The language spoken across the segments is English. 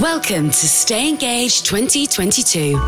Welcome to Stay Engaged 2022.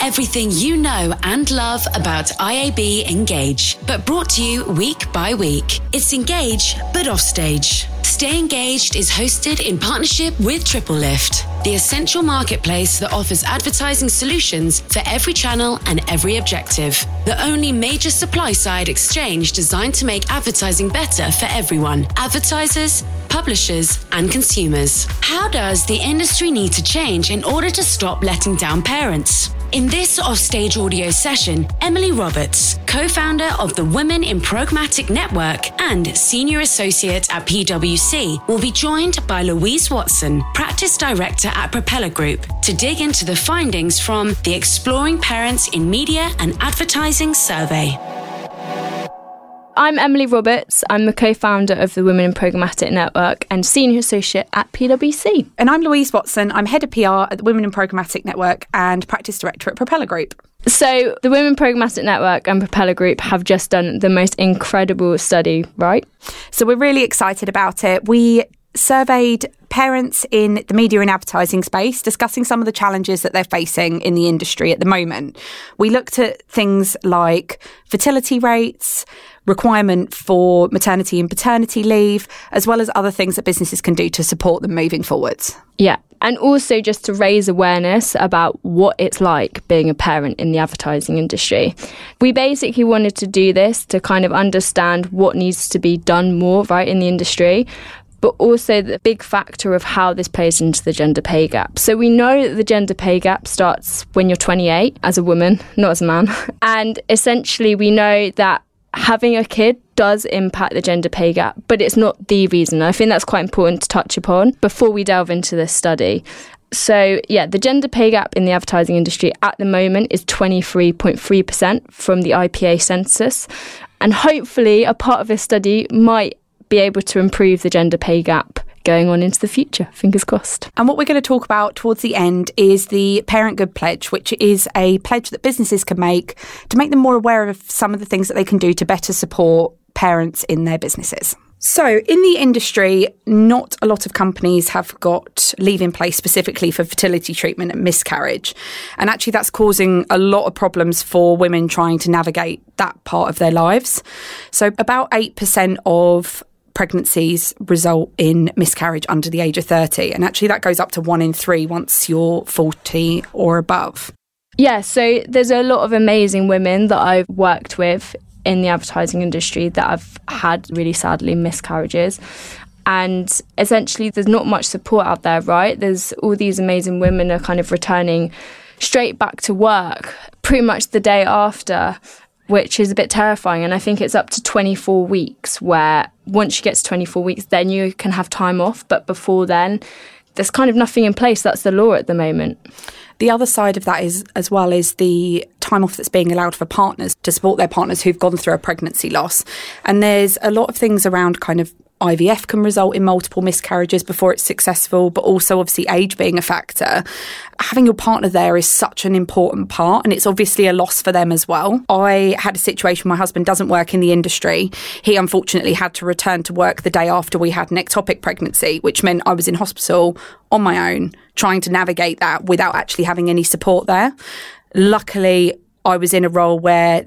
Everything you know and love about IAB Engage, but brought to you week by week. It's Engage, but offstage. Stay Engaged is hosted in partnership with TripleLift, the essential marketplace that offers advertising solutions for every channel and every objective. The only major supply side exchange designed to make advertising better for everyone advertisers, publishers, and consumers. How does the industry need to change in order to stop letting down parents? In this offstage audio session, Emily Roberts, co founder of the Women in Programmatic Network and senior associate at PwC, will be joined by Louise Watson, practice director at Propeller Group, to dig into the findings from the Exploring Parents in Media and Advertising survey. I'm Emily Roberts. I'm the co founder of the Women in Programmatic Network and senior associate at PwC. And I'm Louise Watson. I'm head of PR at the Women in Programmatic Network and practice director at Propeller Group. So, the Women Programmatic Network and Propeller Group have just done the most incredible study, right? So, we're really excited about it. We surveyed parents in the media and advertising space discussing some of the challenges that they're facing in the industry at the moment. We looked at things like fertility rates, requirement for maternity and paternity leave, as well as other things that businesses can do to support them moving forwards. Yeah. And also just to raise awareness about what it's like being a parent in the advertising industry. We basically wanted to do this to kind of understand what needs to be done more, right, in the industry but also the big factor of how this plays into the gender pay gap. So we know that the gender pay gap starts when you're 28 as a woman, not as a man. And essentially, we know that having a kid does impact the gender pay gap, but it's not the reason. I think that's quite important to touch upon before we delve into this study. So, yeah, the gender pay gap in the advertising industry at the moment is 23.3% from the IPA census. And hopefully, a part of this study might be able to improve the gender pay gap going on into the future. Fingers crossed. And what we're going to talk about towards the end is the Parent Good Pledge, which is a pledge that businesses can make to make them more aware of some of the things that they can do to better support parents in their businesses. So, in the industry, not a lot of companies have got leave in place specifically for fertility treatment and miscarriage. And actually, that's causing a lot of problems for women trying to navigate that part of their lives. So, about 8% of pregnancies result in miscarriage under the age of 30. And actually, that goes up to one in three once you're 40 or above. Yeah, so there's a lot of amazing women that I've worked with in the advertising industry that have had really sadly miscarriages. And essentially, there's not much support out there, right? There's all these amazing women are kind of returning straight back to work pretty much the day after which is a bit terrifying. And I think it's up to 24 weeks where once you get to 24 weeks, then you can have time off. But before then, there's kind of nothing in place. That's the law at the moment. The other side of that is, as well, is the time off that's being allowed for partners to support their partners who've gone through a pregnancy loss. And there's a lot of things around kind of IVF can result in multiple miscarriages before it's successful, but also obviously age being a factor. Having your partner there is such an important part, and it's obviously a loss for them as well. I had a situation my husband doesn't work in the industry. He unfortunately had to return to work the day after we had an ectopic pregnancy, which meant I was in hospital on my own trying to navigate that without actually having any support there. Luckily, I was in a role where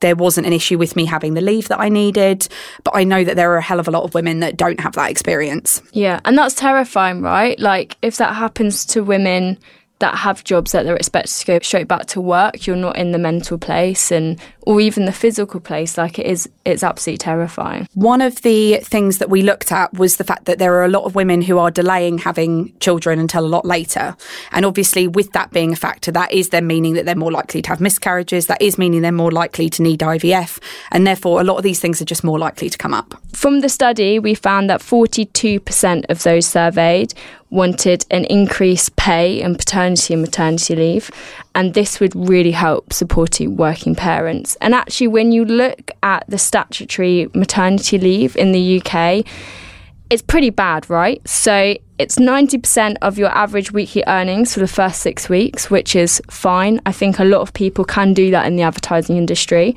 there wasn't an issue with me having the leave that I needed. But I know that there are a hell of a lot of women that don't have that experience. Yeah, and that's terrifying, right? Like, if that happens to women that have jobs that they're expected to go straight back to work, you're not in the mental place and or even the physical place. Like it is it's absolutely terrifying. One of the things that we looked at was the fact that there are a lot of women who are delaying having children until a lot later. And obviously with that being a factor, that is then meaning that they're more likely to have miscarriages. That is meaning they're more likely to need IVF. And therefore a lot of these things are just more likely to come up. From the study, we found that 42% of those surveyed wanted an increased pay in paternity and maternity leave, and this would really help supporting working parents. And actually, when you look at the statutory maternity leave in the UK, it's pretty bad, right? So it's 90% of your average weekly earnings for the first six weeks, which is fine. I think a lot of people can do that in the advertising industry.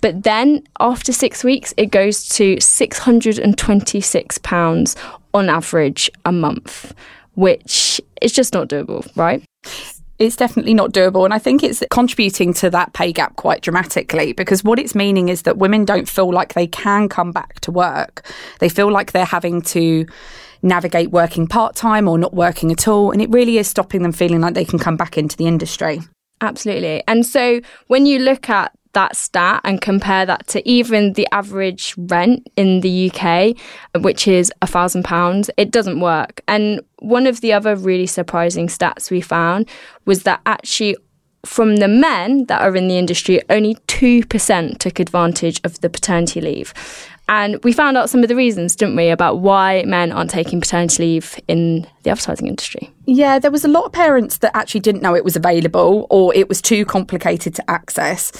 But then after six weeks, it goes to £626 on average a month, which is just not doable, right? it's definitely not doable. And I think it's contributing to that pay gap quite dramatically because what it's meaning is that women don't feel like they can come back to work. They feel like they're having to navigate working part time or not working at all. And it really is stopping them feeling like they can come back into the industry. Absolutely. And so when you look at that stat and compare that to even the average rent in the UK, which is a thousand pounds, it doesn't work. And one of the other really surprising stats we found was that actually from the men that are in the industry, only 2% took advantage of the paternity leave. And we found out some of the reasons, didn't we, about why men aren't taking paternity leave in the advertising industry. Yeah, there was a lot of parents that actually didn't know it was available or it was too complicated to access.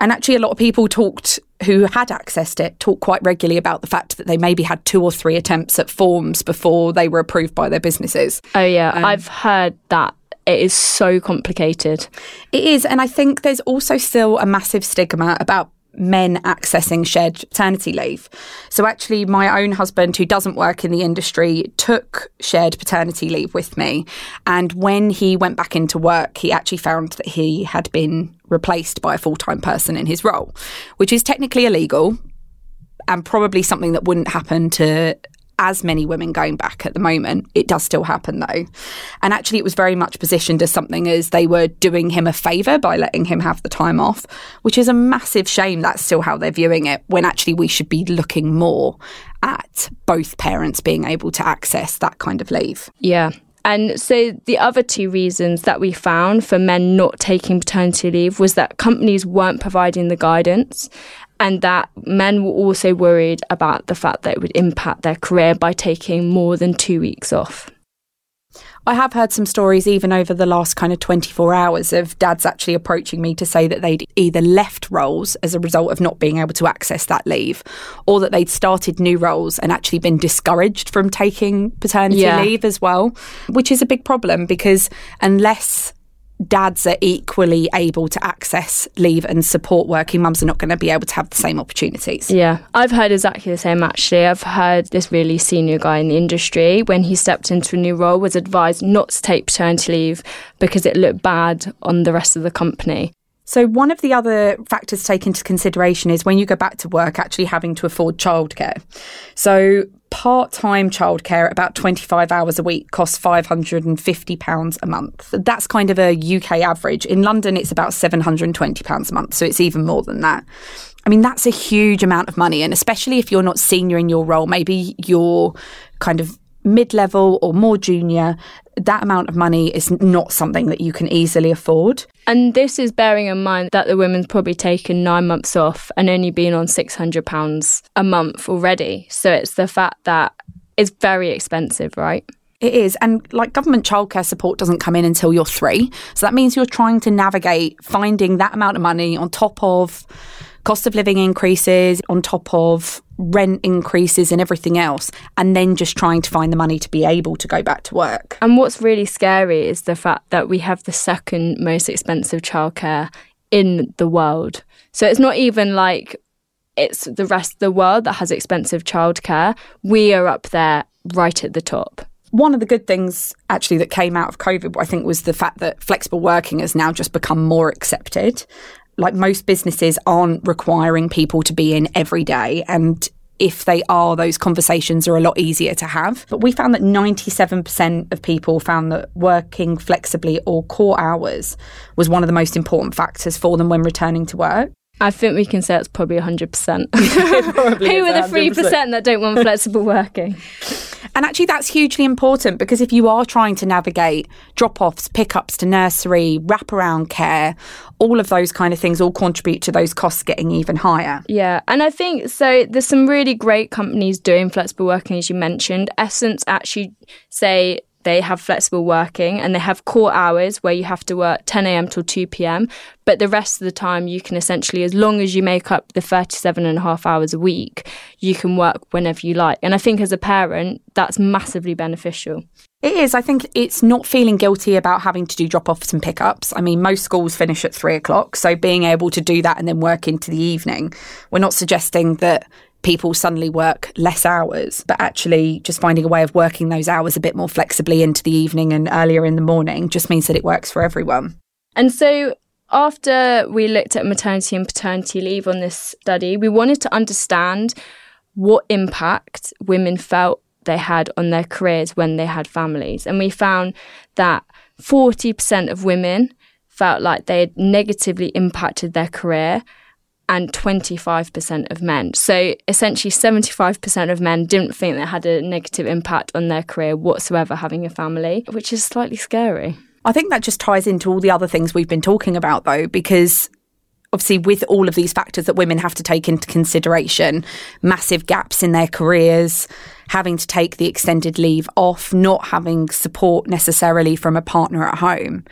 And actually, a lot of people talked who had accessed it talked quite regularly about the fact that they maybe had two or three attempts at forms before they were approved by their businesses. Oh, yeah, um, I've heard that it is so complicated. It is. And I think there's also still a massive stigma about men accessing shared paternity leave. So, actually, my own husband, who doesn't work in the industry, took shared paternity leave with me. And when he went back into work, he actually found that he had been replaced by a full time person in his role, which is technically illegal and probably something that wouldn't happen to as many women going back at the moment. It does still happen though. And actually, it was very much positioned as something as they were doing him a favour by letting him have the time off, which is a massive shame. That's still how they're viewing it when actually we should be looking more at both parents being able to access that kind of leave. Yeah. And so the other two reasons that we found for men not taking paternity leave was that companies weren't providing the guidance and that men were also worried about the fact that it would impact their career by taking more than two weeks off. I have heard some stories, even over the last kind of 24 hours, of dads actually approaching me to say that they'd either left roles as a result of not being able to access that leave, or that they'd started new roles and actually been discouraged from taking paternity yeah. leave as well, which is a big problem because unless dads are equally able to access leave and support working mums are not going to be able to have the same opportunities. Yeah, I've heard exactly the same actually. I've heard this really senior guy in the industry, when he stepped into a new role, was advised not to take paternity leave because it looked bad on the rest of the company. So, one of the other factors to take into consideration is when you go back to work, actually having to afford childcare. So, part time childcare, about 25 hours a week, costs £550 a month. That's kind of a UK average. In London, it's about £720 a month. So, it's even more than that. I mean, that's a huge amount of money. And especially if you're not senior in your role, maybe you're kind of mid level or more junior, that amount of money is not something that you can easily afford. And this is bearing in mind that the women's probably taken nine months off and only been on £600 a month already. So it's the fact that it's very expensive, right? It is. And like government childcare support doesn't come in until you're three. So that means you're trying to navigate finding that amount of money on top of cost of living increases, on top of rent increases and everything else, and then just trying to find the money to be able to go back to work. And what's really scary is the fact that we have the second most expensive childcare in the world. So it's not even like it's the rest of the world that has expensive childcare. We are up there right at the top. One of the good things actually that came out of COVID, I think, was the fact that flexible working has now just become more accepted like most businesses aren't requiring people to be in every day and if they are, those conversations are a lot easier to have. But we found that 97% of people found that working flexibly or core hours was one of the most important factors for them when returning to work. I think we can say it's probably 100%. Who are the 3% that don't want flexible working? And actually, that's hugely important because if you are trying to navigate drop offs, pickups to nursery, wraparound care, all of those kind of things all contribute to those costs getting even higher. Yeah. And I think so. There's some really great companies doing flexible working, as you mentioned. Essence actually say they have flexible working and they have core hours where you have to work 10 a.m. till 2 p.m. But the rest of the time, you can essentially, as long as you make up the 37 and a half hours a week, you can work whenever you like. And I think as a parent, that's massively beneficial. It is. I think it's not feeling guilty about having to do drop offs and pickups. I mean, most schools finish at three o'clock. So being able to do that and then work into the evening, we're not suggesting that people suddenly work less hours, but actually just finding a way of working those hours a bit more flexibly into the evening and earlier in the morning just means that it works for everyone. And so after we looked at maternity and paternity leave on this study, we wanted to understand what impact women felt they had on their careers when they had families. And we found that 40% of women felt like they had negatively impacted their career and 25% of men. So essentially, 75% of men didn't think they had a negative impact on their career whatsoever having a family, which is slightly scary. I think that just ties into all the other things we've been talking about, though, because obviously, with all of these factors that women have to take into consideration, massive gaps in their careers, having to take the extended leave off, not having support necessarily from a partner at home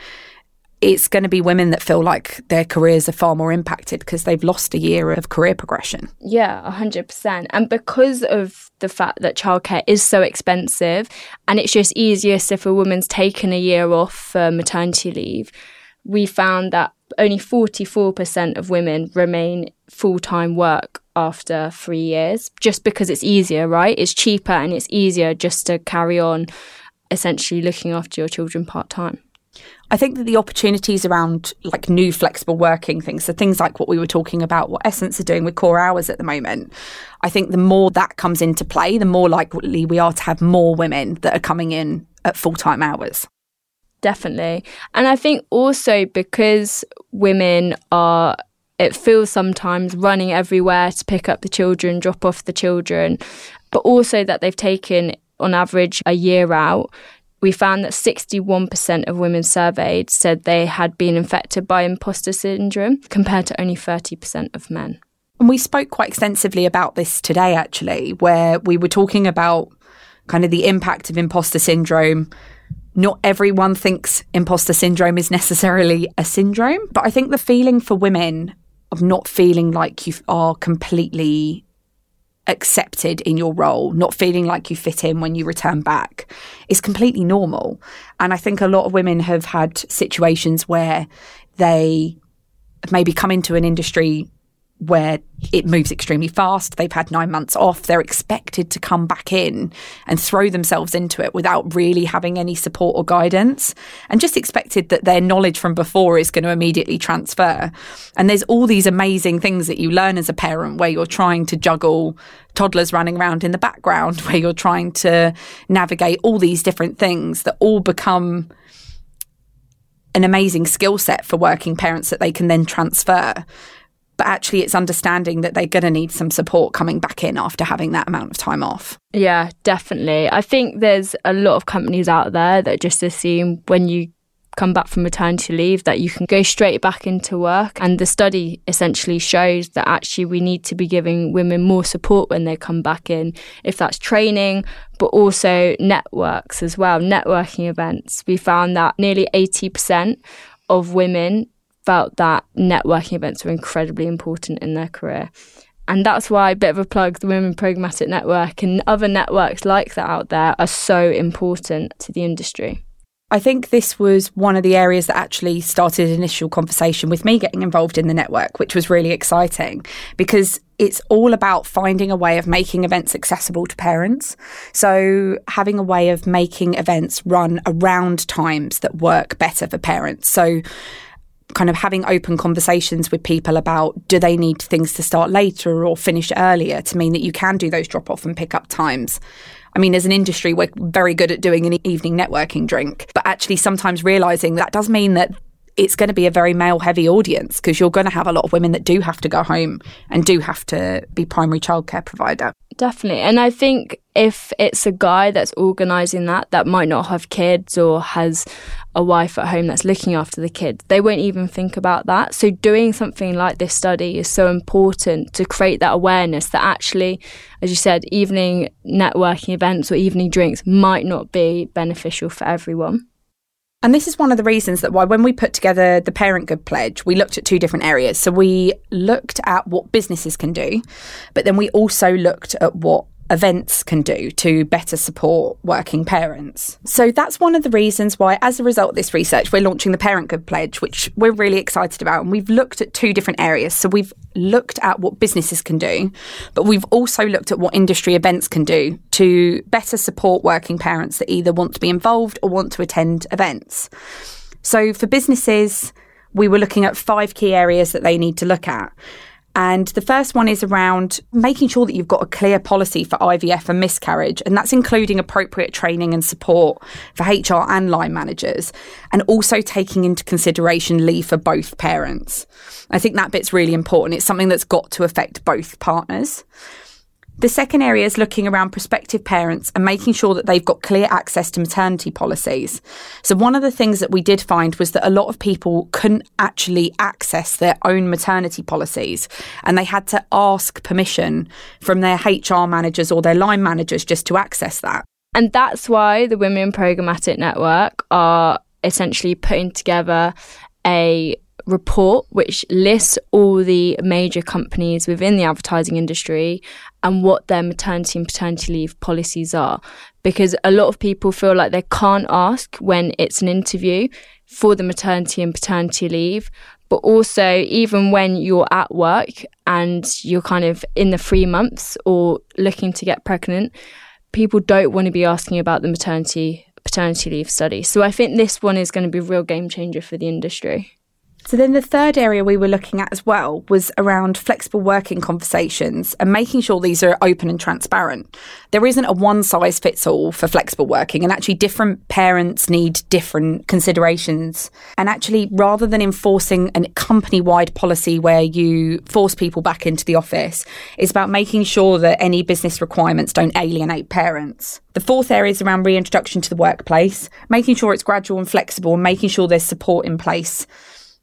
it's going to be women that feel like their careers are far more impacted because they've lost a year of career progression. Yeah, 100%. And because of the fact that childcare is so expensive and it's just easiest if a woman's taken a year off for maternity leave, we found that only 44% of women remain full time work after three years just because it's easier, right? It's cheaper and it's easier just to carry on essentially looking after your children part time. I think that the opportunities around like new flexible working things, so things like what we were talking about, what Essence are doing with core hours at the moment, I think the more that comes into play, the more likely we are to have more women that are coming in at full time hours. Definitely. And I think also because women are it feels sometimes running everywhere to pick up the children, drop off the children, but also that they've taken on average a year out we found that 61% of women surveyed said they had been infected by imposter syndrome, compared to only 30% of men. And we spoke quite extensively about this today, actually, where we were talking about kind of the impact of imposter syndrome. Not everyone thinks imposter syndrome is necessarily a syndrome, but I think the feeling for women of not feeling like you are completely accepted in your role, not feeling like you fit in when you return back is completely normal. And I think a lot of women have had situations where they maybe come into an industry where it moves extremely fast. They've had nine months off. They're expected to come back in and throw themselves into it without really having any support or guidance and just expected that their knowledge from before is going to immediately transfer. And there's all these amazing things that you learn as a parent where you're trying to juggle toddlers running around in the background, where you're trying to navigate all these different things that all become an amazing skill set for working parents that they can then transfer but actually it's understanding that they're going to need some support coming back in after having that amount of time off. Yeah, definitely. I think there's a lot of companies out there that just assume when you come back from maternity leave that you can go straight back into work. And the study essentially shows that actually we need to be giving women more support when they come back in, if that's training, but also networks as well, networking events. We found that nearly 80% of women felt that networking events were incredibly important in their career. And that's why, a bit of a plug, the Women Programmatic Network and other networks like that out there are so important to the industry. I think this was one of the areas that actually started initial conversation with me getting involved in the network, which was really exciting because it's all about finding a way of making events accessible to parents. So, having a way of making events run around times that work better for parents. So, kind of having open conversations with people about do they need things to start later or finish earlier to mean that you can do those drop off and pick up times. I mean, as an industry, we're very good at doing an evening networking drink, but actually sometimes realizing that does mean that it's going to be a very male heavy audience because you're going to have a lot of women that do have to go home and do have to be primary childcare provider. Definitely. And I think if it's a guy that's organising that, that might not have kids or has a wife at home that's looking after the kids, they won't even think about that. So, doing something like this study is so important to create that awareness that actually, as you said, evening networking events or evening drinks might not be beneficial for everyone. And this is one of the reasons that why when we put together the Parent Good Pledge, we looked at two different areas. So we looked at what businesses can do, but then we also looked at what events can do to better support working parents. So that's one of the reasons why, as a result of this research, we're launching the Parent Good Pledge, which we're really excited about. And we've looked at two different areas. So we've looked at what businesses can do, but we've also looked at what industry events can do to better support working parents that either want to be involved or want to attend events. So for businesses, we were looking at five key areas that they need to look at. And the first one is around making sure that you've got a clear policy for IVF and miscarriage. And that's including appropriate training and support for HR and line managers, and also taking into consideration leave for both parents. I think that bit's really important. It's something that's got to affect both partners. The second area is looking around prospective parents and making sure that they've got clear access to maternity policies. So, one of the things that we did find was that a lot of people couldn't actually access their own maternity policies and they had to ask permission from their HR managers or their line managers just to access that. And that's why the Women Programmatic Network are essentially putting together a report which lists all the major companies within the advertising industry and what their maternity and paternity leave policies are. Because a lot of people feel like they can't ask when it's an interview for the maternity and paternity leave. But also, even when you're at work and you're kind of in the three months or looking to get pregnant, people don't want to be asking about the maternity paternity leave study. So I think this one is going to be a real game changer for the industry. So then the third area we were looking at as well was around flexible working conversations and making sure these are open and transparent. There isn't a one size fits all for flexible working and actually different parents need different considerations. And actually rather than enforcing a company wide policy where you force people back into the office, it's about making sure that any business requirements don't alienate parents. The fourth area is around reintroduction to the workplace, making sure it's gradual and flexible and making sure there's support in place.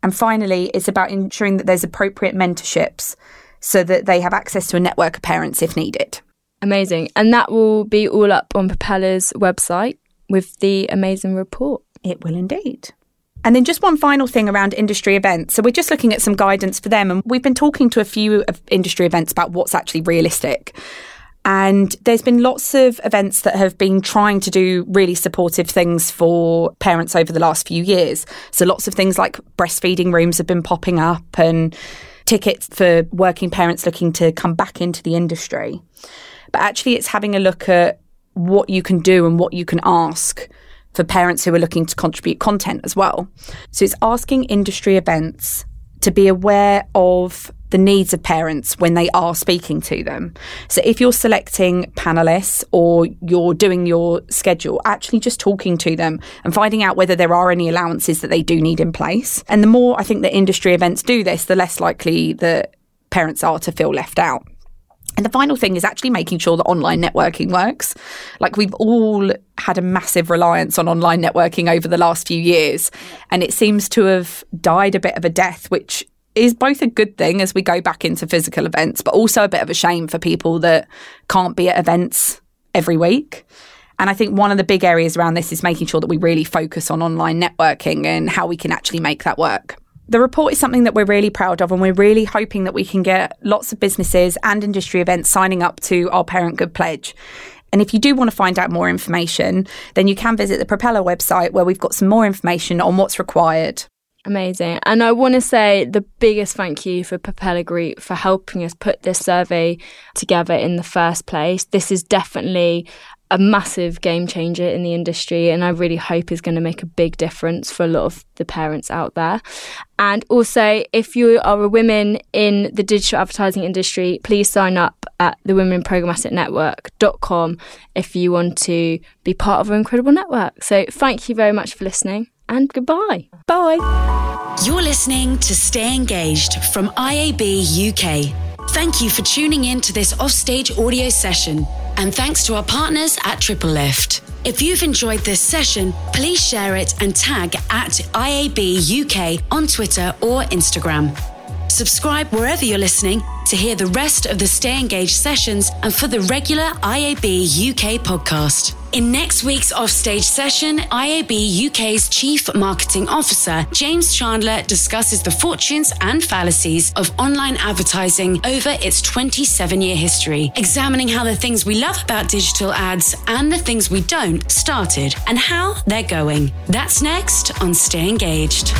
And finally, it's about ensuring that there's appropriate mentorships so that they have access to a network of parents if needed. Amazing. And that will be all up on Propeller's website with the amazing report. It will indeed. And then just one final thing around industry events. So we're just looking at some guidance for them. And we've been talking to a few of industry events about what's actually realistic. And there's been lots of events that have been trying to do really supportive things for parents over the last few years. So lots of things like breastfeeding rooms have been popping up and tickets for working parents looking to come back into the industry. But actually, it's having a look at what you can do and what you can ask for parents who are looking to contribute content as well. So it's asking industry events to be aware of the needs of parents when they are speaking to them. So if you're selecting panelists or you're doing your schedule, actually just talking to them and finding out whether there are any allowances that they do need in place. And the more I think that industry events do this, the less likely that parents are to feel left out. And the final thing is actually making sure that online networking works. Like we've all had a massive reliance on online networking over the last few years, and it seems to have died a bit of a death, which is both a good thing as we go back into physical events, but also a bit of a shame for people that can't be at events every week. And I think one of the big areas around this is making sure that we really focus on online networking and how we can actually make that work. The report is something that we're really proud of, and we're really hoping that we can get lots of businesses and industry events signing up to our Parent Good Pledge. And if you do want to find out more information, then you can visit the Propeller website where we've got some more information on what's required. Amazing. And I want to say the biggest thank you for Propeller Group for helping us put this survey together in the first place. This is definitely a massive game changer in the industry and I really hope is going to make a big difference for a lot of the parents out there. And also, if you are a woman in the digital advertising industry, please sign up at the Women Programmatic Network.com if you want to be part of our incredible network. So thank you very much for listening and goodbye. Bye. You're listening to Stay Engaged from IAB UK. Thank you for tuning in to this offstage audio session, and thanks to our partners at TripleLift. If you've enjoyed this session, please share it and tag at IAB UK on Twitter or Instagram. Subscribe wherever you're listening to hear the rest of the Stay Engaged sessions and for the regular IAB UK podcast. In next week's offstage session, IAB UK's Chief Marketing Officer, James Chandler, discusses the fortunes and fallacies of online advertising over its 27 year history, examining how the things we love about digital ads and the things we don't started and how they're going. That's next on Stay Engaged.